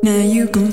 Now you can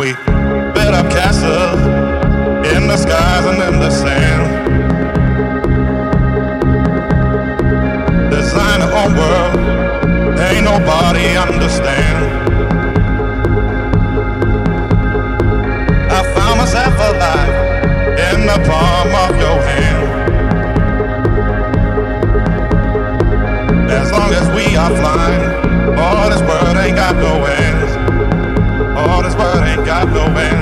we built up castles in the skies and in the sand. Design our own world, ain't nobody understand. I found myself alive in the palm of your hand. As long as we are flying, all this world ain't got no ends. Got no end.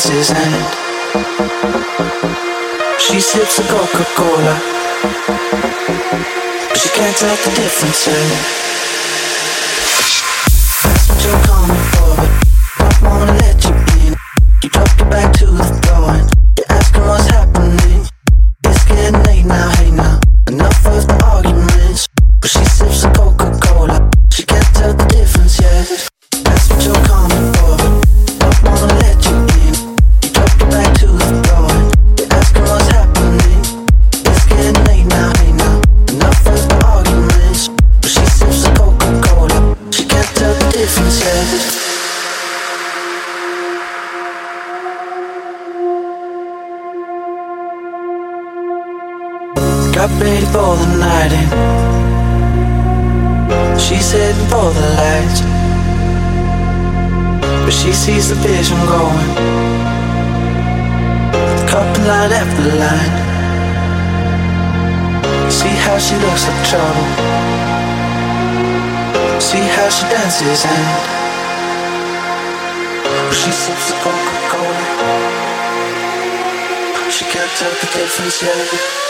dances end. she sips a Coca-Cola, but she can't tell the difference. Eh? But she sees the vision going. And line after line. See how she looks like trouble. See how she dances and she sips the Coca-Cola. She can't tell the difference yet.